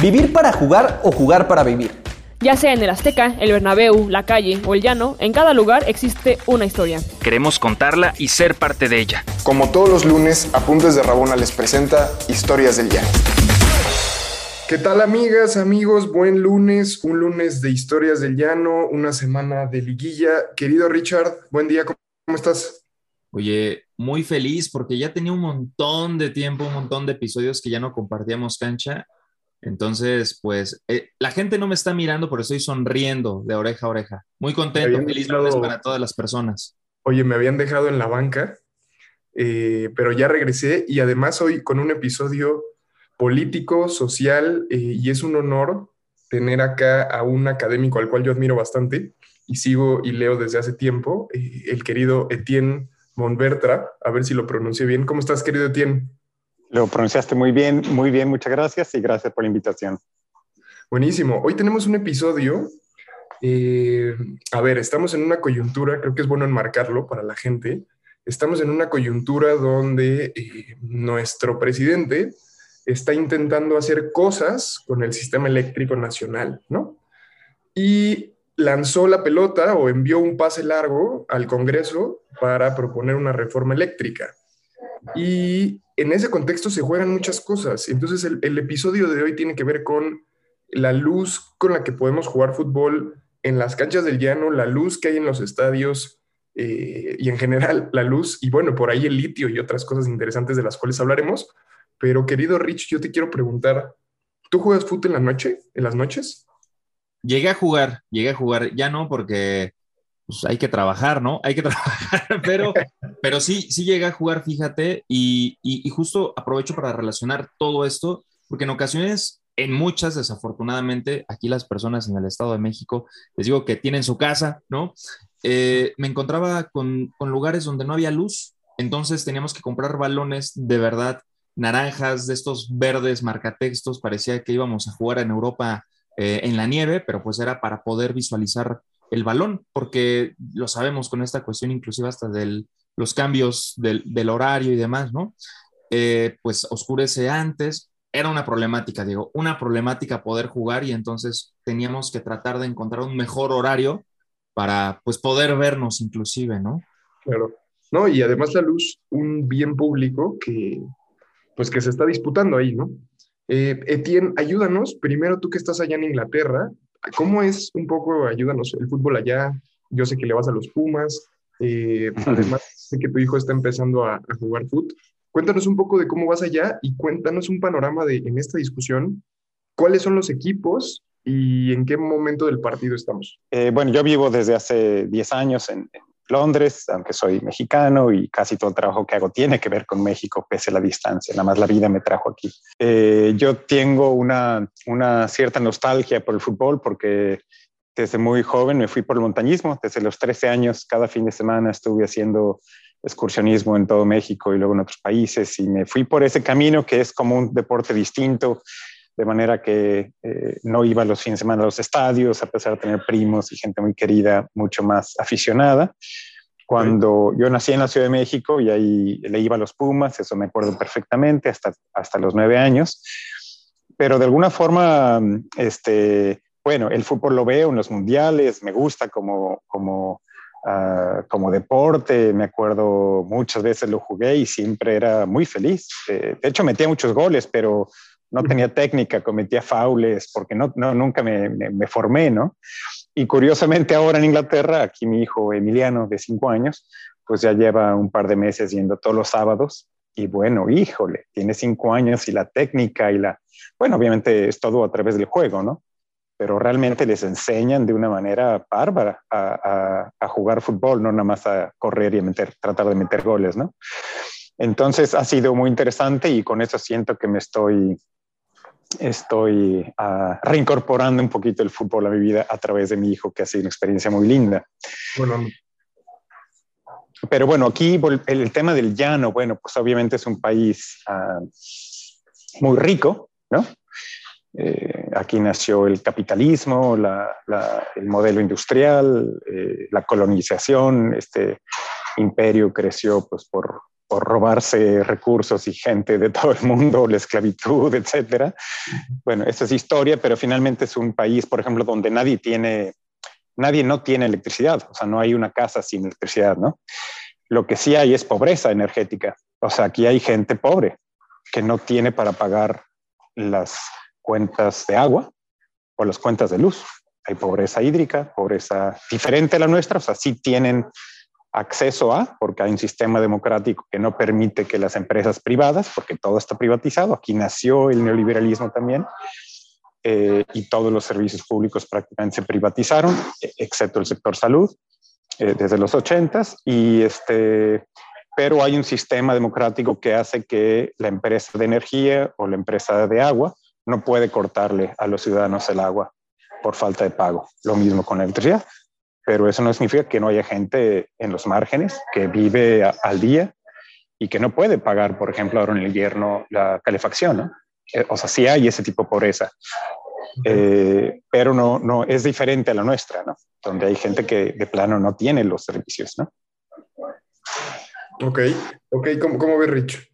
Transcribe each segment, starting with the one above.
¿Vivir para jugar o jugar para vivir? Ya sea en el Azteca, el Bernabéu, la calle o el llano, en cada lugar existe una historia. Queremos contarla y ser parte de ella. Como todos los lunes, Apuntes de Rabona les presenta Historias del Llano. ¿Qué tal amigas, amigos? Buen lunes, un lunes de Historias del Llano, una semana de liguilla. Querido Richard, buen día, ¿cómo estás? Oye, muy feliz porque ya tenía un montón de tiempo, un montón de episodios que ya no compartíamos cancha entonces, pues eh, la gente no me está mirando, pero estoy sonriendo de oreja a oreja. Muy contento, feliz lunes para todas las personas. Oye, me habían dejado en la banca, eh, pero ya regresé y además hoy con un episodio político, social, eh, y es un honor tener acá a un académico al cual yo admiro bastante y sigo y leo desde hace tiempo, el querido Etienne Monbertra, a ver si lo pronuncio bien. ¿Cómo estás, querido Etienne? Lo pronunciaste muy bien, muy bien, muchas gracias y gracias por la invitación. Buenísimo. Hoy tenemos un episodio. Eh, a ver, estamos en una coyuntura, creo que es bueno enmarcarlo para la gente. Estamos en una coyuntura donde eh, nuestro presidente está intentando hacer cosas con el sistema eléctrico nacional, ¿no? Y lanzó la pelota o envió un pase largo al Congreso para proponer una reforma eléctrica. Y en ese contexto se juegan muchas cosas. Entonces el, episodio de hoy tiene que ver con la luz con la que podemos jugar fútbol en las canchas del llano, la luz que hay en los estadios eh, y en general la luz y bueno, por ahí el litio y otras cosas interesantes de las cuales hablaremos. Pero querido Rich, yo te quiero preguntar, ¿tú juegas fútbol en la noche, en las noches? Llegué a jugar, llegué a jugar, ya no porque pues hay que trabajar, ¿no? Hay que trabajar, pero, pero sí, sí llega a jugar, fíjate, y, y, justo aprovecho para relacionar todo esto, porque en ocasiones, en muchas, desafortunadamente, aquí las personas en el Estado de México, les digo que tienen su casa, ¿no? Eh, me encontraba con, con lugares donde no había luz, entonces teníamos que comprar balones de verdad naranjas, de estos verdes marcatextos, parecía que íbamos a jugar en Europa eh, en la nieve, pero pues era para poder visualizar el balón, porque lo sabemos con esta cuestión inclusive hasta de los cambios del, horario y demás, ¿no? Eh, pues oscurece antes, era una problemática, digo, una problemática poder jugar y entonces teníamos que tratar de encontrar un mejor horario para pues poder vernos inclusive, ¿no? Claro. No, y además la luz, un bien público que pues que se está disputando ahí, ¿no? Eh, Etienne, ayúdanos, primero tú que estás allá en Inglaterra, ¿Cómo es un poco, ayúdanos, el fútbol allá? Yo sé que le vas a los Pumas, eh, además sé que tu hijo está empezando a, jugar fútbol. Cuéntanos un poco de cómo vas allá y cuéntanos un panorama de, en esta discusión, cuáles son los equipos y en qué momento del partido estamos. Eh, bueno, yo vivo desde hace 10 años en, Londres, aunque soy mexicano y casi todo el trabajo que hago tiene que ver con México, pese a la distancia, nada más la vida me trajo aquí. Eh, yo tengo una, una cierta nostalgia por el fútbol porque desde muy joven me fui por el montañismo, desde los 13 años cada fin de semana estuve haciendo excursionismo en todo México y luego en otros países y me fui por ese camino que es como un deporte distinto, de manera que eh, no iba los fines de semana a los estadios, a pesar de tener primos y gente muy querida, mucho más aficionada. Cuando yo nací en la Ciudad de México y ahí le iba a los Pumas, eso me acuerdo perfectamente, hasta, hasta los nueve años. Pero de alguna forma, este, bueno, el fútbol lo veo en los mundiales, me gusta como, como, uh, como deporte, me acuerdo muchas veces lo jugué y siempre era muy feliz. Eh, de hecho, metía muchos goles, pero no tenía técnica, cometía faules, porque no, no nunca me, me, formé, ¿no? Y curiosamente ahora en Inglaterra, aquí mi hijo Emiliano, de cinco años, pues ya lleva un par de meses yendo todos los sábados. Y bueno, híjole, tiene cinco años y la técnica y la... Bueno, obviamente es todo a través del juego, ¿no? Pero realmente les enseñan de una manera bárbara a, a, a jugar fútbol, no nada más a correr y a meter, tratar de meter goles, ¿no? Entonces ha sido muy interesante y con eso siento que me estoy estoy uh, reincorporando un poquito el fútbol a mi vida a través de mi hijo, que ha sido una experiencia muy linda. Bueno. Pero bueno, aquí el, tema del llano, bueno, pues obviamente es un país uh, muy rico, ¿no? Eh, aquí nació el capitalismo, la, la, el modelo industrial, eh, la colonización, este imperio creció pues por por robarse recursos y gente de todo el mundo, la esclavitud, etcétera. Bueno, esa es historia, pero finalmente es un país, por ejemplo, donde nadie tiene, nadie no tiene electricidad, o sea, no hay una casa sin electricidad, ¿no? Lo que sí hay es pobreza energética, o sea, aquí hay gente pobre que no tiene para pagar las cuentas de agua o las cuentas de luz. Hay pobreza hídrica, pobreza diferente a la nuestra, o sea, sí tienen acceso a, porque hay un sistema democrático que no permite que las empresas privadas, porque todo está privatizado, aquí nació el neoliberalismo también, eh, y todos los servicios públicos prácticamente se privatizaron, excepto el sector salud, eh, desde los 80 y este, pero hay un sistema democrático que hace que la empresa de energía o la empresa de agua no puede cortarle a los ciudadanos el agua por falta de pago. Lo mismo con la electricidad pero eso no significa que no haya gente en los márgenes que vive al día y que no puede pagar, por ejemplo, ahora en el invierno la calefacción, ¿no? Eh, o sea, sí hay ese tipo de pobreza, eh, pero no, no es diferente a la nuestra, ¿no? Donde hay gente que de plano no tiene los servicios, ¿no? Ok, ok, ¿cómo, cómo ves, Rich?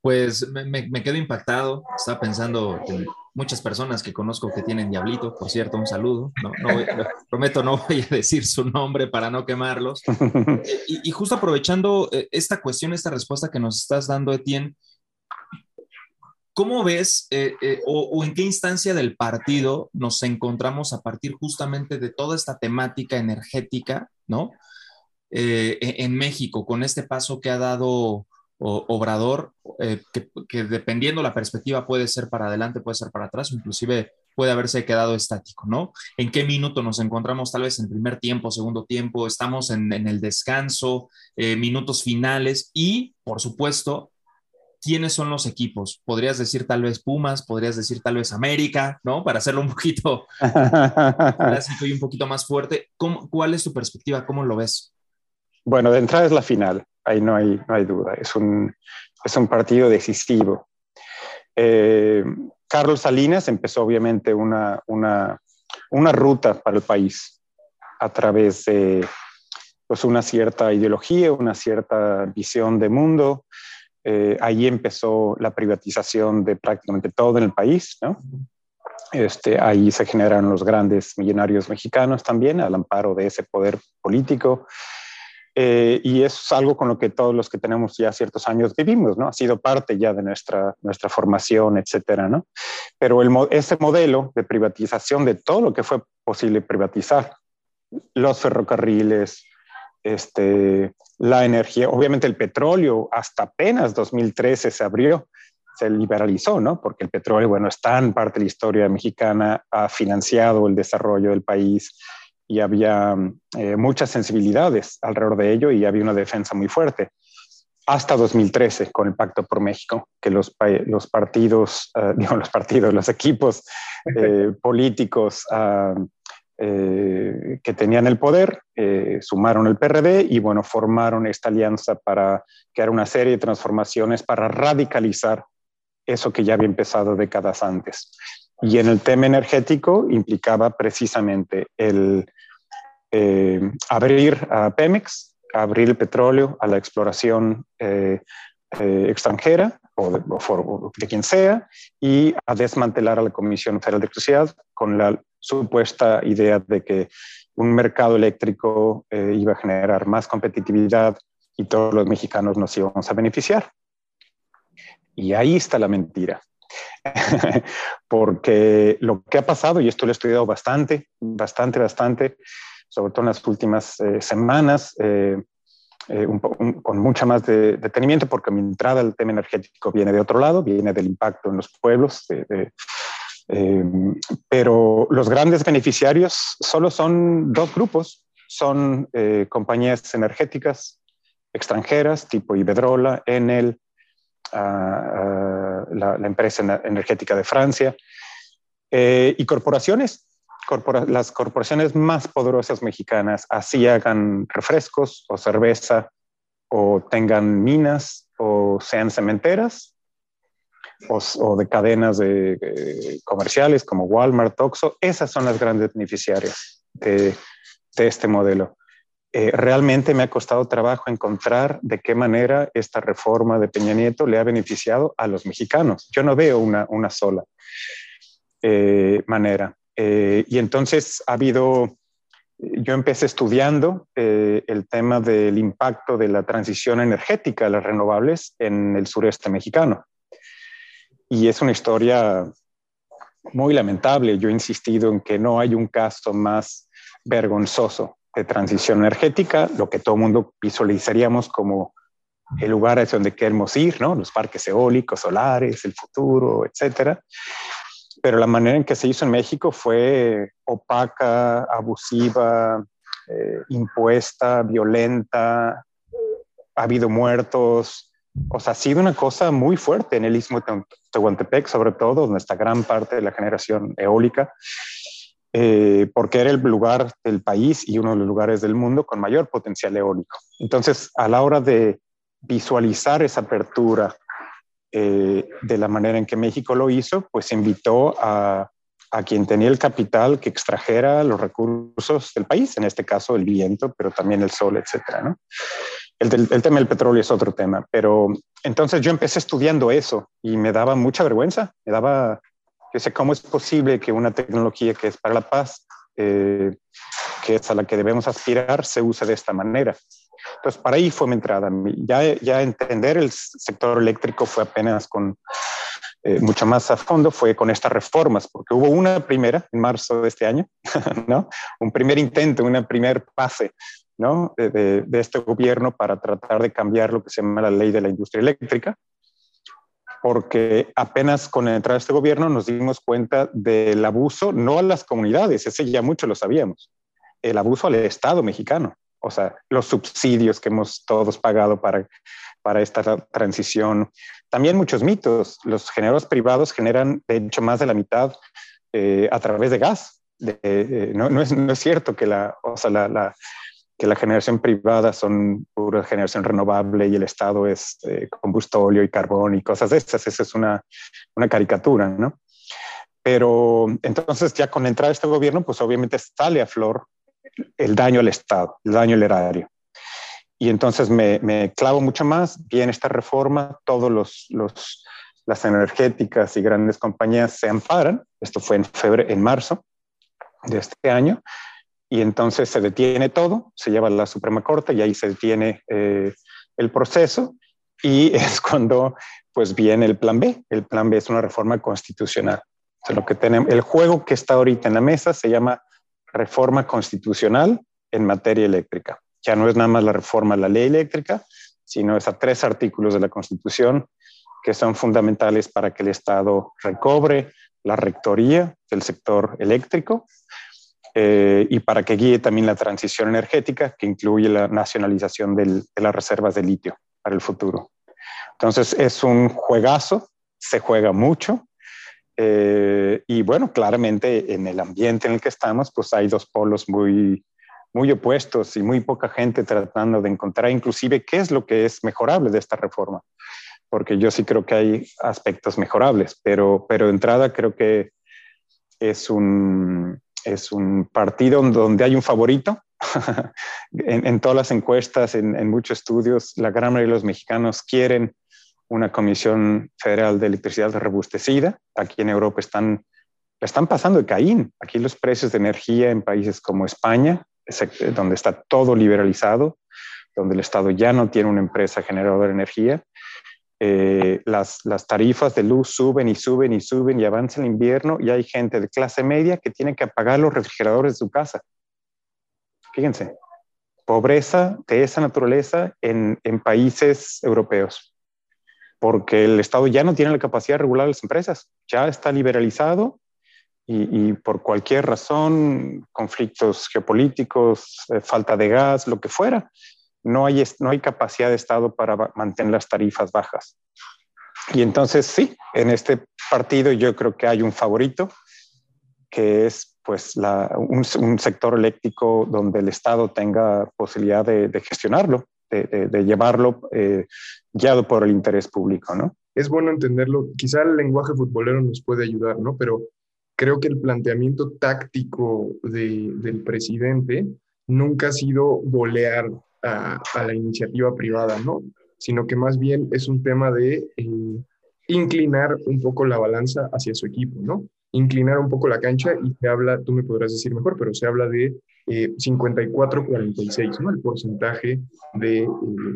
Pues me, me, quedo impactado. Estaba pensando en muchas personas que conozco que tienen diablito, por cierto, un saludo. No, prometo no voy a decir su nombre para no quemarlos. Y, y justo aprovechando eh, esta cuestión, esta respuesta que nos estás dando, Etienne, ¿cómo ves eh, eh, o, o, en qué instancia del partido nos encontramos a partir justamente de toda esta temática energética, ¿no? en México, con este paso que ha dado Obrador, eh, que, dependiendo la perspectiva puede ser para adelante, puede ser para atrás, inclusive puede haberse quedado estático, ¿no? ¿En qué minuto nos encontramos? Tal vez en primer tiempo, segundo tiempo, estamos en, el descanso, eh, minutos finales y, por supuesto, ¿quiénes son los equipos? Podrías decir tal vez Pumas, podrías decir tal vez América, ¿no? Para hacerlo un poquito clásico y un poquito más fuerte. ¿Cuál es tu perspectiva? ¿Cómo lo ves? Bueno, de entrada es la final ahí no hay, no hay duda, es un, es un partido decisivo. Eh, Carlos Salinas empezó obviamente una, una, una, ruta para el país a través de pues, una cierta ideología, una cierta visión de mundo. Eh, ahí empezó la privatización de prácticamente todo en el país, ¿no? Este, ahí se generan los grandes millonarios mexicanos también, al amparo de ese poder político. Eh, y es algo con lo que todos los que tenemos ya ciertos años vivimos, ¿no? Ha sido parte ya de nuestra, nuestra formación, etcétera, ¿no? Pero ese modelo de privatización de todo lo que fue posible privatizar, los ferrocarriles, este, la energía, obviamente el petróleo, hasta apenas 2013 se abrió, se liberalizó, ¿no? Porque el petróleo, bueno, está en parte de la historia mexicana, ha financiado el desarrollo del país, y había eh, muchas sensibilidades alrededor de ello y había una defensa muy fuerte. Hasta 2013, con el Pacto por México, que los, los partidos, uh, digo, los partidos, los equipos eh, políticos uh, eh, que tenían el poder sumaron el PRD y, bueno, formaron esta alianza para crear una serie de transformaciones para radicalizar eso que ya había empezado décadas antes. Y en el tema energético implicaba precisamente el eh, abrir a Pemex, abrir el petróleo a la exploración eh, eh, extranjera o de, quien sea y a desmantelar a la Comisión Federal de Electricidad con la supuesta idea de que un mercado eléctrico iba a generar más competitividad y todos los mexicanos nos íbamos a beneficiar. Y ahí está la mentira. Porque lo que ha pasado, y esto lo he estudiado bastante, bastante, bastante, sobre todo en las últimas eh, semanas, eh, eh, con mucha más de, detenimiento, porque mi entrada al tema energético viene de otro lado, viene del impacto en los pueblos. pero los grandes beneficiarios solo son dos grupos, son compañías energéticas extranjeras tipo Iberdrola, Enel, la, la, empresa energética de Francia, y corporaciones las corporaciones más poderosas mexicanas así hagan refrescos o cerveza o tengan minas o sean cementeras o, de cadenas de, comerciales como Walmart, Oxxo, esas son las grandes beneficiarias de, este modelo. eh, realmente me ha costado trabajo encontrar de qué manera esta reforma de Peña Nieto le ha beneficiado a los mexicanos. Yo no veo una, una sola eh, manera. Eh, y entonces ha habido, yo empecé estudiando el tema del impacto de la transición energética de las renovables en el sureste mexicano. Y es una historia muy lamentable. Yo he insistido en que no hay un caso más vergonzoso de transición energética, lo que todo el mundo visualizaríamos como el lugar hacia donde queremos ir, ¿no? Los parques eólicos, solares, el futuro, etcétera. Pero la manera en que se hizo en México fue opaca, abusiva, eh, impuesta, violenta, ha habido muertos, o sea, ha sido una cosa muy fuerte en el istmo de Tehuantepec, sobre todo, donde está gran parte de la generación eólica. Eh, porque era el lugar del país y uno de los lugares del mundo con mayor potencial eólico. Entonces, a la hora de visualizar esa apertura eh, de la manera en que México lo hizo, pues invitó a, quien tenía el capital que extrajera los recursos del país, en este caso el viento, pero también el sol, etcétera, el, tema del petróleo es otro tema, pero entonces yo empecé estudiando eso y me daba mucha vergüenza, me daba yo sé cómo es posible que una tecnología que es para la paz, eh, que es a la que debemos aspirar, se use de esta manera. Entonces, para ahí fue mi entrada. Ya, ya entender el sector eléctrico fue apenas con eh, mucho más a fondo, fue con estas reformas, porque hubo una primera en marzo de este año, ¿no? Un primer intento, una primer pase, ¿no? De, de, este gobierno para tratar de cambiar lo que se llama la ley de la industria eléctrica, porque apenas con la entrada de este gobierno nos dimos cuenta del abuso, no a las comunidades, ese ya mucho lo sabíamos, el abuso al Estado mexicano, o sea, los subsidios que hemos todos pagado para, para esta transición. También muchos mitos, los generadores privados generan, de hecho, más de la mitad eh, a través de gas. De, eh, no, no, es, no, es, cierto que la, o sea, la, la que la generación privada son pura generación renovable y el Estado es eh, combustóleo y carbón y cosas de esas. Esa es una, una caricatura, ¿no? Pero entonces ya con la entrada de este gobierno, pues obviamente sale a flor el daño al Estado, el daño al erario. Y entonces me, clavo mucho más, viene esta reforma, todos los, las energéticas y grandes compañías se amparan, esto fue en febrero, en marzo de este año, y entonces se detiene todo, se lleva a la Suprema Corte y ahí se detiene eh, el proceso y es cuando pues viene el plan B. El plan B es una reforma constitucional. Lo que tenemos, el juego que está ahorita en la mesa se llama reforma constitucional en materia eléctrica. Ya no es nada más la reforma a la ley eléctrica, sino es a tres artículos de la Constitución que son fundamentales para que el Estado recobre la rectoría del sector eléctrico, eh, y para que guíe también la transición energética, que incluye la nacionalización de las reservas de litio para el futuro. Entonces es un juegazo, se juega mucho. Eh, y bueno, claramente en el ambiente en el que estamos, pues hay dos polos muy, muy opuestos y muy poca gente tratando de encontrar inclusive qué es lo que es mejorable de esta reforma. Porque yo sí creo que hay aspectos mejorables, pero, pero de entrada creo que es un, es un partido donde hay un favorito. en, en, todas las encuestas, en, en, muchos estudios, la gran mayoría de los mexicanos quieren una Comisión Federal de Electricidad robustecida. Aquí en Europa están, están pasando de Caín. Aquí los precios de energía en países como España, donde está todo liberalizado, donde el Estado ya no tiene una empresa generadora de energía, eh, las, las, tarifas de luz suben y suben y suben y avanza el invierno y hay gente de clase media que tiene que apagar los refrigeradores de su casa. Fíjense, pobreza de esa naturaleza en, en países europeos, porque el Estado ya no tiene la capacidad de regular las empresas, ya está liberalizado y, por cualquier razón, conflictos geopolíticos, eh, falta de gas, lo que fuera, no hay, no hay capacidad de Estado para mantener las tarifas bajas. Y entonces sí, en este partido yo creo que hay un favorito, que es pues un, sector eléctrico donde el Estado tenga posibilidad de gestionarlo, de, de, de llevarlo eh, guiado por el interés público, ¿no? Es bueno entenderlo. Quizá el lenguaje futbolero nos puede ayudar, ¿no? Pero creo que el planteamiento táctico del presidente nunca ha sido bolear a, la iniciativa privada, ¿no? Sino que más bien es un tema de eh, inclinar un poco la balanza hacia su equipo, ¿no? Inclinar un poco la cancha y se habla, tú me podrás decir mejor, pero se habla de 54-46, eh, ¿no? El porcentaje de, eh,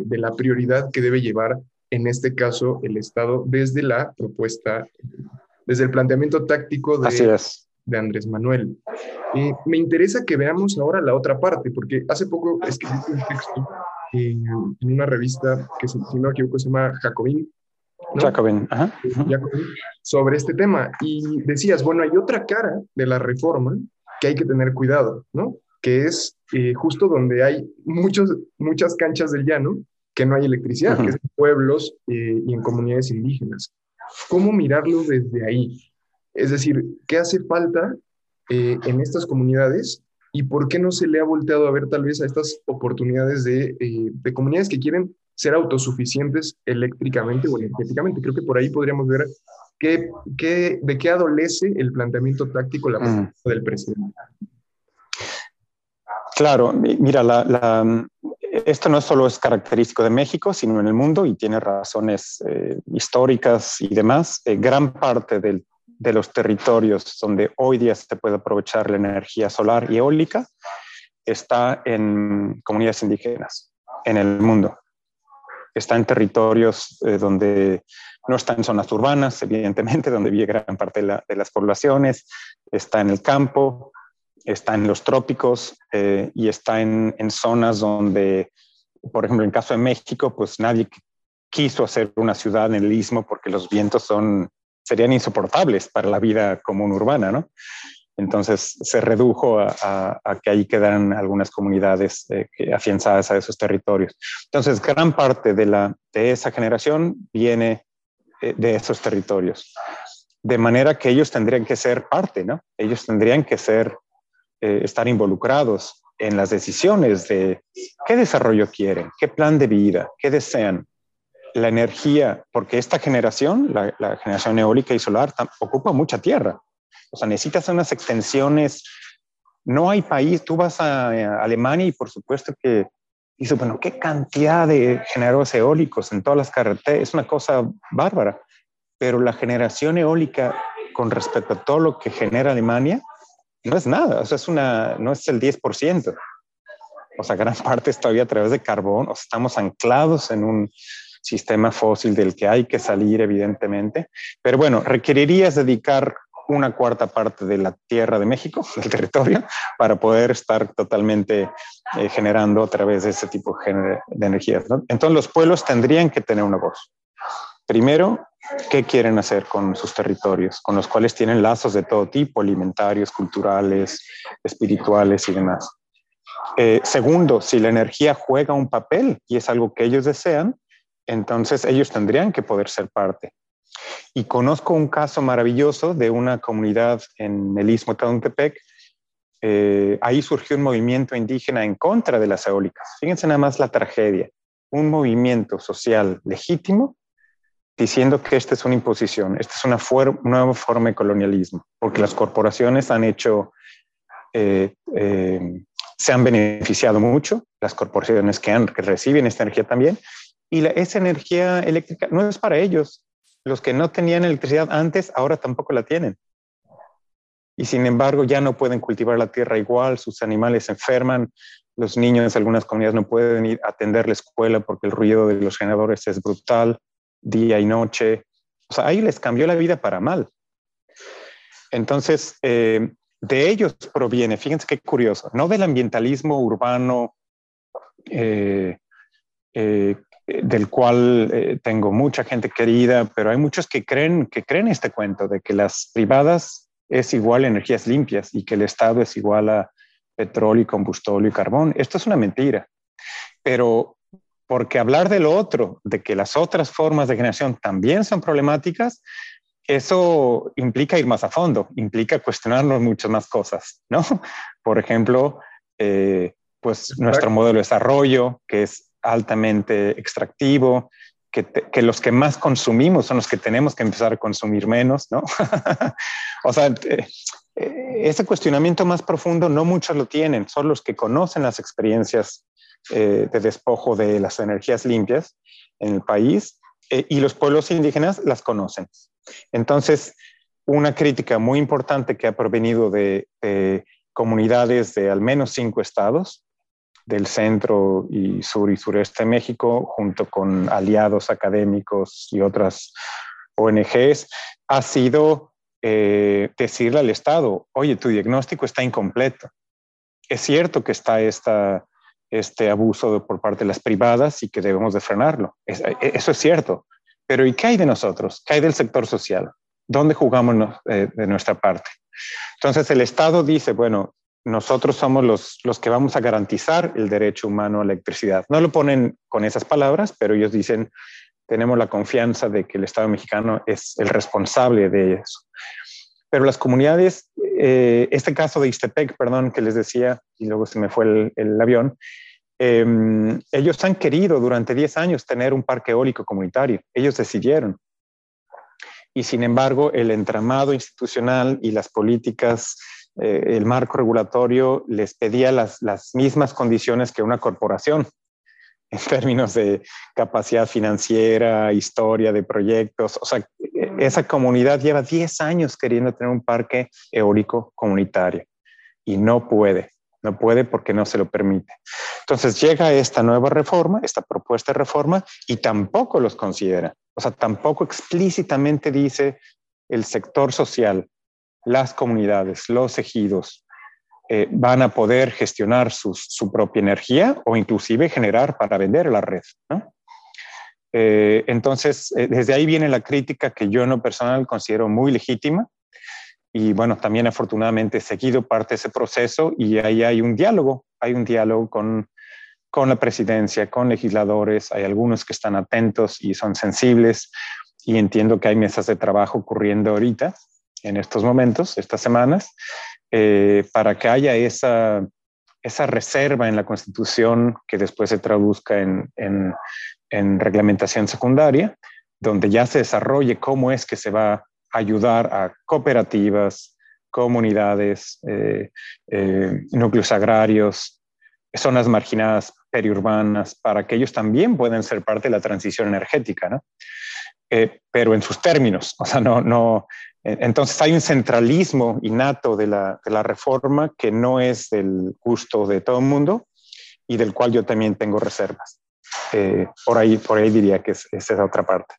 de la prioridad que debe llevar en este caso el Estado desde la propuesta, desde el planteamiento táctico de, de Andrés Manuel. Eh, me interesa que veamos ahora la otra parte, porque hace poco escribí un texto en, una revista que, si no me equivoco, se llama Jacobin. Jacobin, ajá. Jacobin, sobre este tema. Y decías, bueno, hay otra cara de la reforma que hay que tener cuidado, ¿no? Que es eh, justo donde hay muchos, muchas canchas del llano que no hay electricidad, que es en pueblos eh, y en comunidades indígenas. ¿Cómo mirarlo desde ahí? Es decir, ¿qué hace falta eh, en estas comunidades y por qué no se le ha volteado a ver tal vez a estas oportunidades de, de comunidades que quieren ser autosuficientes eléctricamente o energéticamente? Creo que por ahí podríamos ver qué, qué, de qué adolece el planteamiento táctico la del presidente. Claro, mira, la, esto no solo es característico de México, sino en el mundo y tiene razones eh, históricas y demás. Eh, gran parte de los territorios donde hoy día se puede aprovechar la energía solar y eólica está en comunidades indígenas en el mundo. Está en territorios eh, donde no está en zonas urbanas, evidentemente, donde vive gran parte de las poblaciones, está en el campo, está en los trópicos eh, y está en, en, zonas donde, por ejemplo, en caso de México, pues nadie quiso hacer una ciudad en el istmo porque los vientos son, serían insoportables para la vida común urbana, ¿no? Entonces se redujo a, a, que ahí quedaran algunas comunidades eh, afianzadas a esos territorios. Entonces, gran parte de, la, de esa generación viene eh, de esos territorios. De manera que ellos tendrían que ser parte, ¿no? Ellos tendrían que ser eh, estar involucrados en las decisiones de qué desarrollo quieren, qué plan de vida, qué desean. La energía, porque esta generación, la, generación eólica y solar, ocupa mucha tierra. O sea, necesitas unas extensiones. No hay país, tú vas a, a Alemania y por supuesto que dice, bueno, qué cantidad de generadores eólicos en todas las carreteras, es una cosa bárbara. Pero la generación eólica con respecto a todo lo que genera Alemania, no es nada, o sea, es una, no es el 10%. O sea, gran parte es todavía a través de carbón, o sea, estamos anclados en un sistema fósil del que hay que salir, evidentemente. Pero bueno, requerirías dedicar una cuarta parte de la tierra de México, del territorio, para poder estar totalmente eh, generando a través de ese tipo de, energías. Entonces los pueblos tendrían que tener una voz. Primero, qué quieren hacer con sus territorios, con los cuales tienen lazos de todo tipo, alimentarios, culturales, espirituales y demás. Eh, segundo, si la energía juega un papel y es algo que ellos desean, entonces ellos tendrían que poder ser parte. Y conozco un caso maravilloso de una comunidad en el istmo de. Eh, ahí surgió un movimiento indígena en contra de las eólicas. Fíjense nada más la tragedia. Un movimiento social legítimo diciendo que esta es una imposición, esta es una nueva forma de colonialismo, porque las corporaciones han hecho, eh, eh, se han beneficiado mucho, las corporaciones que, reciben esta energía también, y esa energía eléctrica no es para ellos. Los que no tenían electricidad antes, ahora tampoco la tienen. Y sin embargo, ya no pueden cultivar la tierra igual, sus animales enferman, los niños en algunas comunidades no pueden ir a atender la escuela porque el ruido de los generadores es brutal día y noche. O sea, ahí les cambió la vida para mal. Entonces, eh, de ellos proviene, fíjense qué curioso, no del ambientalismo urbano eh, eh, del cual tengo mucha gente querida, pero hay muchos que creen, que creen este cuento de que las privadas es igual a energías limpias y que el Estado es igual a petróleo y y carbón. Esto es una mentira. Pero porque hablar de lo otro, de que las otras formas de generación también son problemáticas, eso implica ir más a fondo, implica cuestionarnos muchas más cosas, ¿no? Por ejemplo, eh, pues nuestro modelo de desarrollo, que es altamente extractivo, que, que, los que más consumimos son los que tenemos que empezar a consumir menos, ¿no? o sea, eh, ese cuestionamiento más profundo no muchos lo tienen, son los que conocen las experiencias eh, de despojo de las energías limpias en el país eh, y los pueblos indígenas las conocen. Entonces, una crítica muy importante que ha provenido de, comunidades de al menos cinco estados, del centro y sur y sureste de México, junto con aliados académicos y otras ONGs, ha sido eh, decirle al Estado, oye, tu diagnóstico está incompleto. Es cierto que está esta, este abuso por parte de las privadas y que debemos de frenarlo. eso es cierto. Pero ¿y qué hay de nosotros? ¿Qué hay del sector social? ¿Dónde jugamos eh, de nuestra parte? Entonces el Estado dice, bueno, nosotros somos los, los que vamos a garantizar el derecho humano a la electricidad. No lo ponen con esas palabras, pero ellos dicen, tenemos la confianza de que el Estado mexicano es el responsable de eso. Pero las comunidades, eh, este caso de Istepec, perdón, que les decía, y luego se me fue el, avión, eh, ellos han querido durante 10 años tener un parque eólico comunitario. Ellos decidieron y sin embargo el entramado institucional y las políticas, eh, el marco regulatorio les pedía las, las mismas condiciones que una corporación en términos de capacidad financiera, historia de proyectos. O sea, esa comunidad lleva 10 años queriendo tener un parque eólico comunitario y no puede, no puede porque no se lo permite. Entonces llega esta nueva reforma, esta propuesta de reforma, y tampoco los considera. O sea, tampoco explícitamente dice el sector social, las comunidades, los ejidos, eh, van a poder gestionar su, propia energía o inclusive generar para vender la red. Eh, entonces, eh, desde ahí viene la crítica que yo en lo personal considero muy legítima y bueno, también afortunadamente he seguido parte de ese proceso y ahí hay un diálogo, hay un diálogo con con la presidencia, con legisladores, hay algunos que están atentos y son sensibles y entiendo que hay mesas de trabajo ocurriendo ahorita, en estos momentos, estas semanas, eh, para que haya esa, esa reserva en la Constitución que después se traduzca en, en, reglamentación secundaria, donde ya se desarrolle cómo es que se va a ayudar a cooperativas, comunidades, eh, eh, núcleos agrarios, zonas marginadas periurbanas, para que ellos también puedan ser parte de la transición energética, ¿no? Pero en sus términos, o sea, no, no, entonces hay un centralismo innato de la, reforma que no es del gusto de todo el mundo y del cual yo también tengo reservas. Eh, por, ahí, por ahí diría que es, esa es otra parte.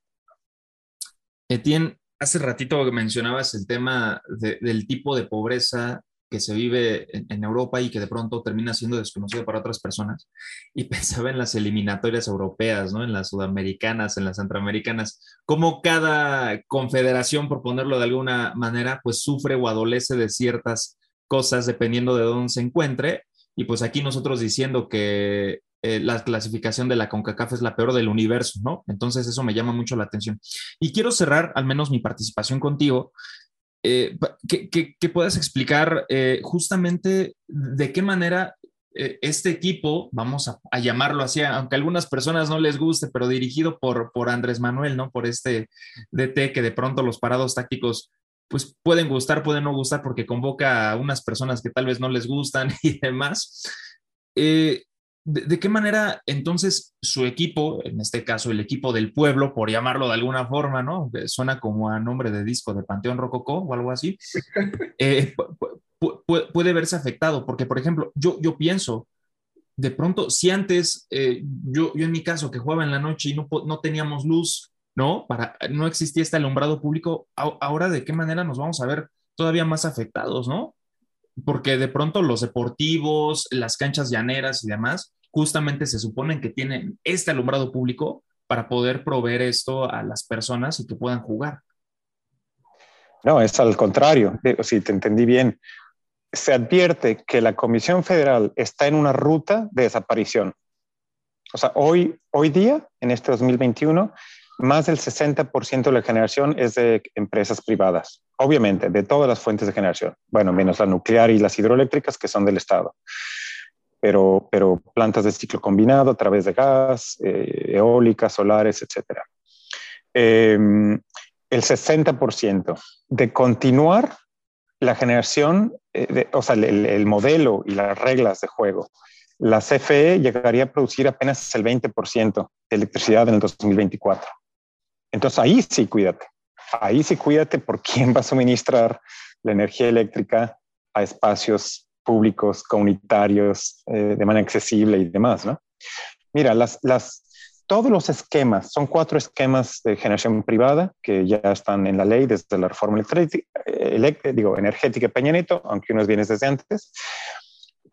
Etienne, hace ratito mencionabas el tema del tipo de pobreza que se vive en, Europa y que de pronto termina siendo desconocido para otras personas. Y pensaba en las eliminatorias europeas, ¿no? En las sudamericanas, en las centroamericanas, cómo cada confederación, por ponerlo de alguna manera, pues sufre o adolece de ciertas cosas dependiendo de dónde se encuentre. Y pues aquí nosotros diciendo que eh, la clasificación de la CONCACAF es la peor del universo, ¿no? Entonces eso me llama mucho la atención. Y quiero cerrar al menos mi participación contigo eh, que, puedas explicar eh, justamente de qué manera eh, este equipo, vamos a, llamarlo así, aunque a algunas personas no les guste, pero dirigido por, por Andrés Manuel, ¿no? Por este DT que de pronto los parados tácticos pues pueden gustar, pueden no gustar porque convoca a unas personas que tal vez no les gustan y demás. ¿De, qué manera entonces su equipo, en este caso el equipo del pueblo, por llamarlo de alguna forma, ¿no? Suena como a nombre de disco de Panteón Rococó o algo así, eh, puede verse afectado, porque por ejemplo, yo, yo pienso, de pronto, si antes, eh, yo, yo en mi caso que jugaba en la noche y no, no teníamos luz, ¿no? Para, no existía este alumbrado público, ahora de qué manera nos vamos a ver todavía más afectados, ¿no? Porque de pronto los deportivos, las canchas llaneras y demás, justamente se suponen que tienen este alumbrado público para poder proveer esto a las personas y que puedan jugar. No, es al contrario. Si te entendí bien, se advierte que la Comisión Federal está en una ruta de desaparición. O sea, hoy, hoy día, en este 2021, más del 60% de la generación es de empresas privadas, obviamente, de todas las fuentes de generación. Bueno, menos la nuclear y las hidroeléctricas que son del Estado pero, pero plantas de ciclo combinado a través de gas, eh, eólicas, solares, etc. Em, el 60% de continuar la generación, eh, o sea, el, modelo y las reglas de juego, la CFE llegaría a producir apenas el 20% de electricidad en el 2024. Entonces ahí sí cuídate, ahí sí cuídate por quién va a suministrar la energía eléctrica a espacios públicos, comunitarios, eh, de manera accesible y demás, ¿no? Mira, las, las, todos los esquemas, son cuatro esquemas de generación privada que ya están en la ley desde la reforma eléctrica, digo, energética Peña Nieto, aunque unos vienen desde antes.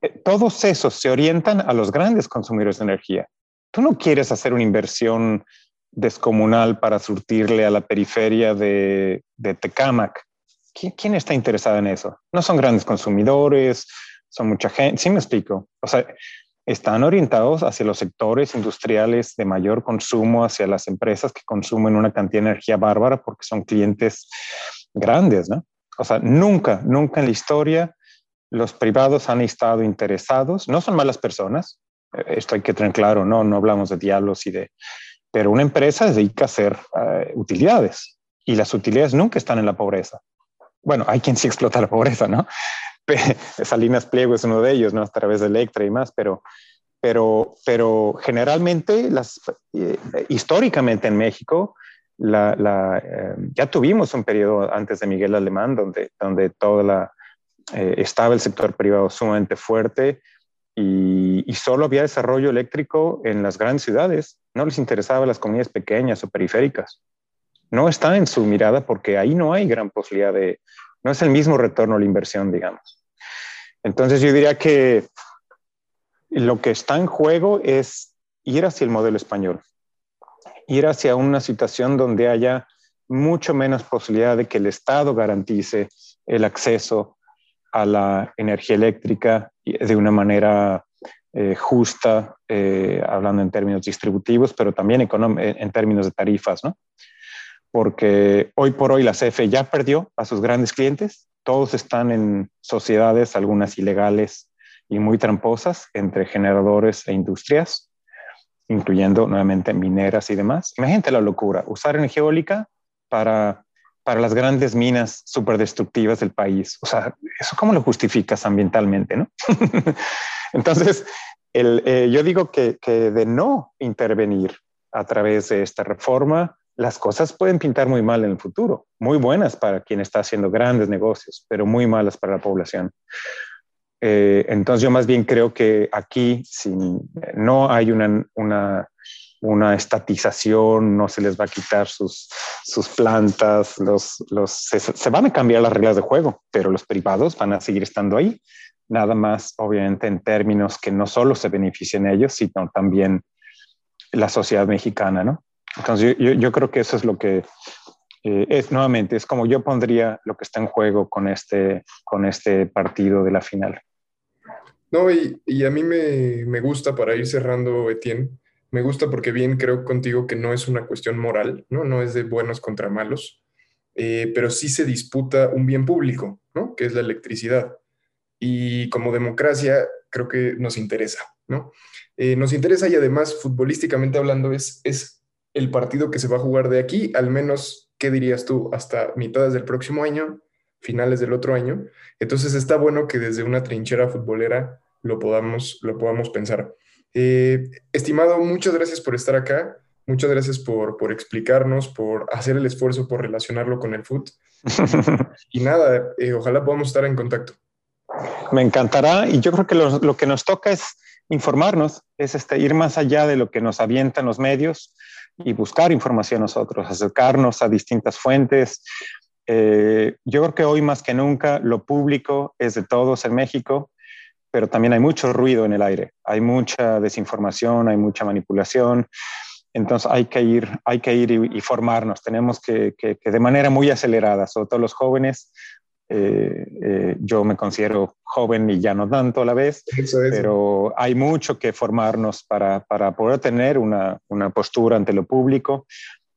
Eh, todos esos se orientan a los grandes consumidores de energía. Tú no quieres hacer una inversión descomunal para surtirle a la periferia de, de Tecámac. ¿Quién, ¿Quién, está interesado en eso? No son grandes consumidores, son mucha gente. Sí me explico. O sea, están orientados hacia los sectores industriales de mayor consumo, hacia las empresas que consumen una cantidad de energía bárbara porque son clientes grandes, ¿no? O sea, nunca, nunca en la historia los privados han estado interesados, no son malas personas, eh, esto hay que tener claro, no, no hablamos de diablos y de, pero una empresa se dedica a hacer uh, utilidades y las utilidades nunca están en la pobreza. Bueno, hay quien sí explota la pobreza, ¿no? Salinas Pliego es uno de ellos, ¿no? A través de Electra y más, pero, pero, pero generalmente, las, eh, históricamente en México, la, la, eh, ya tuvimos un periodo antes de Miguel Alemán donde, donde toda la, eh, estaba el sector privado sumamente fuerte y, solo había desarrollo eléctrico en las grandes ciudades. No les interesaba las comunidades pequeñas o periféricas. No está en su mirada porque ahí no hay gran posibilidad de, no es el mismo retorno a la inversión, digamos. Entonces yo diría que lo que está en juego es ir hacia el modelo español, ir hacia una situación donde haya mucho menos posibilidad de que el Estado garantice el acceso a la energía eléctrica de una manera eh, justa, eh, hablando en términos distributivos, pero también en términos de tarifas, ¿no? porque hoy por hoy la CFE ya perdió a sus grandes clientes, todos están en sociedades, algunas ilegales y muy tramposas, entre generadores e industrias, incluyendo nuevamente mineras y demás. Imagínate la locura, usar energía eólica para, para las grandes minas súper destructivas del país. O sea, ¿eso cómo lo justificas ambientalmente? ¿no? Entonces, el, eh, yo digo que, que de no intervenir a través de esta reforma, las cosas pueden pintar muy mal en el futuro, muy buenas para quien está haciendo grandes negocios, pero muy malas para la población. Eh, entonces yo más bien creo que aquí sin, no hay una, una, una, estatización, no se les va a quitar sus, sus plantas, los, los, se, van a cambiar las reglas de juego, pero los privados van a seguir estando ahí. Nada más, obviamente, en términos que no solo se beneficien ellos, sino también la sociedad mexicana, ¿no? Entonces yo, yo creo que eso es lo que eh, es nuevamente, es como yo pondría lo que está en juego con este, con este partido de la final. No, y, y a mí me, me, gusta para ir cerrando, Etienne, me gusta porque bien creo contigo que no es una cuestión moral, ¿no? No es de buenos contra malos, eh, pero sí se disputa un bien público, ¿no? Que es la electricidad. Y como democracia creo que nos interesa, ¿no? Eh, nos interesa y además futbolísticamente hablando es, es el partido que se va a jugar de aquí, al menos, ¿qué dirías tú? Hasta mitades del próximo año, finales del otro año. Entonces está bueno que desde una trinchera futbolera lo podamos, lo podamos pensar. Eh, estimado, muchas gracias por estar acá. Muchas gracias por, por, explicarnos, por hacer el esfuerzo por relacionarlo con el foot. y nada, eh, ojalá podamos estar en contacto. Me encantará y yo creo que lo, lo que nos toca es informarnos, es este, ir más allá de lo que nos avientan los medios, y buscar información nosotros, acercarnos a distintas fuentes. Eh, yo creo que hoy más que nunca lo público es de todos en México, pero también hay mucho ruido en el aire, hay mucha desinformación, hay mucha manipulación. Entonces hay que ir, hay que ir y, y formarnos. Tenemos que, que, que, de manera muy acelerada, sobre todo los jóvenes, eh, eh, yo me considero joven y ya no tanto a la vez, eso, eso. pero hay mucho que formarnos para, para poder tener una, una, postura ante lo público.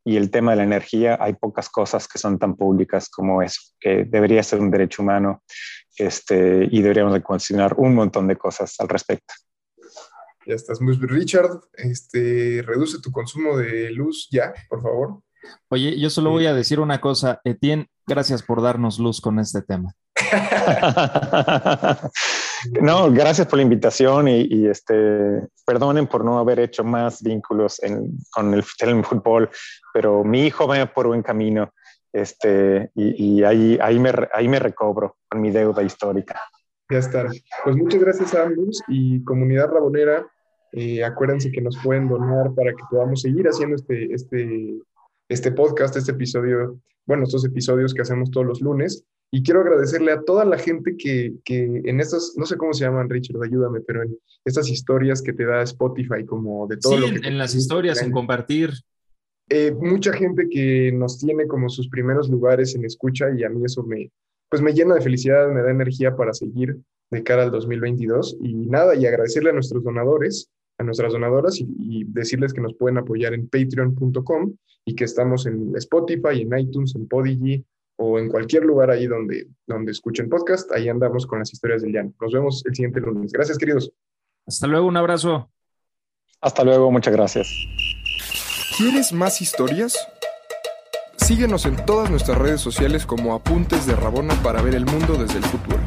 Y el tema de la energía, hay pocas cosas que son tan públicas como eso, que debería ser un derecho humano este, y deberíamos de considerar un montón de cosas al respecto. Ya estás muy Richard, este, reduce tu consumo de luz ya, por favor. Oye, yo solo voy a decir una cosa, Etienne, gracias por darnos luz con este tema. no, gracias por la invitación y, este, perdonen por no haber hecho más vínculos con el, fútbol, pero mi hijo va por buen camino este, y, ahí, ahí, me, ahí me recobro con mi deuda histórica. Ya está. Pues muchas gracias a ambos y comunidad rabonera. Eh, acuérdense que nos pueden donar para que podamos seguir haciendo este, este, este podcast, este episodio, bueno, estos episodios que hacemos todos los lunes. Y quiero agradecerle a toda la gente que, que en estas, no sé cómo se llaman, Richard, ayúdame, pero en estas historias que te da Spotify, como de todo sí, lo que... en las historias, en compartir. Eh, mucha gente que nos tiene como sus primeros lugares en escucha y a mí eso me, pues me llena de felicidad, me da energía para seguir de cara al 2022. Y nada, y agradecerle a nuestros donadores, a nuestras donadoras y, decirles que nos pueden apoyar en patreon.com y que estamos en Spotify, en iTunes, en Podigy o en cualquier lugar ahí donde, donde escuchen podcast. Ahí andamos con las historias del llano. Nos vemos el siguiente lunes. Gracias, queridos. Hasta luego, un abrazo. Hasta luego, muchas gracias. ¿Quieres más historias? Síguenos en todas nuestras redes sociales como Apuntes de Rabona para ver el mundo desde el fútbol.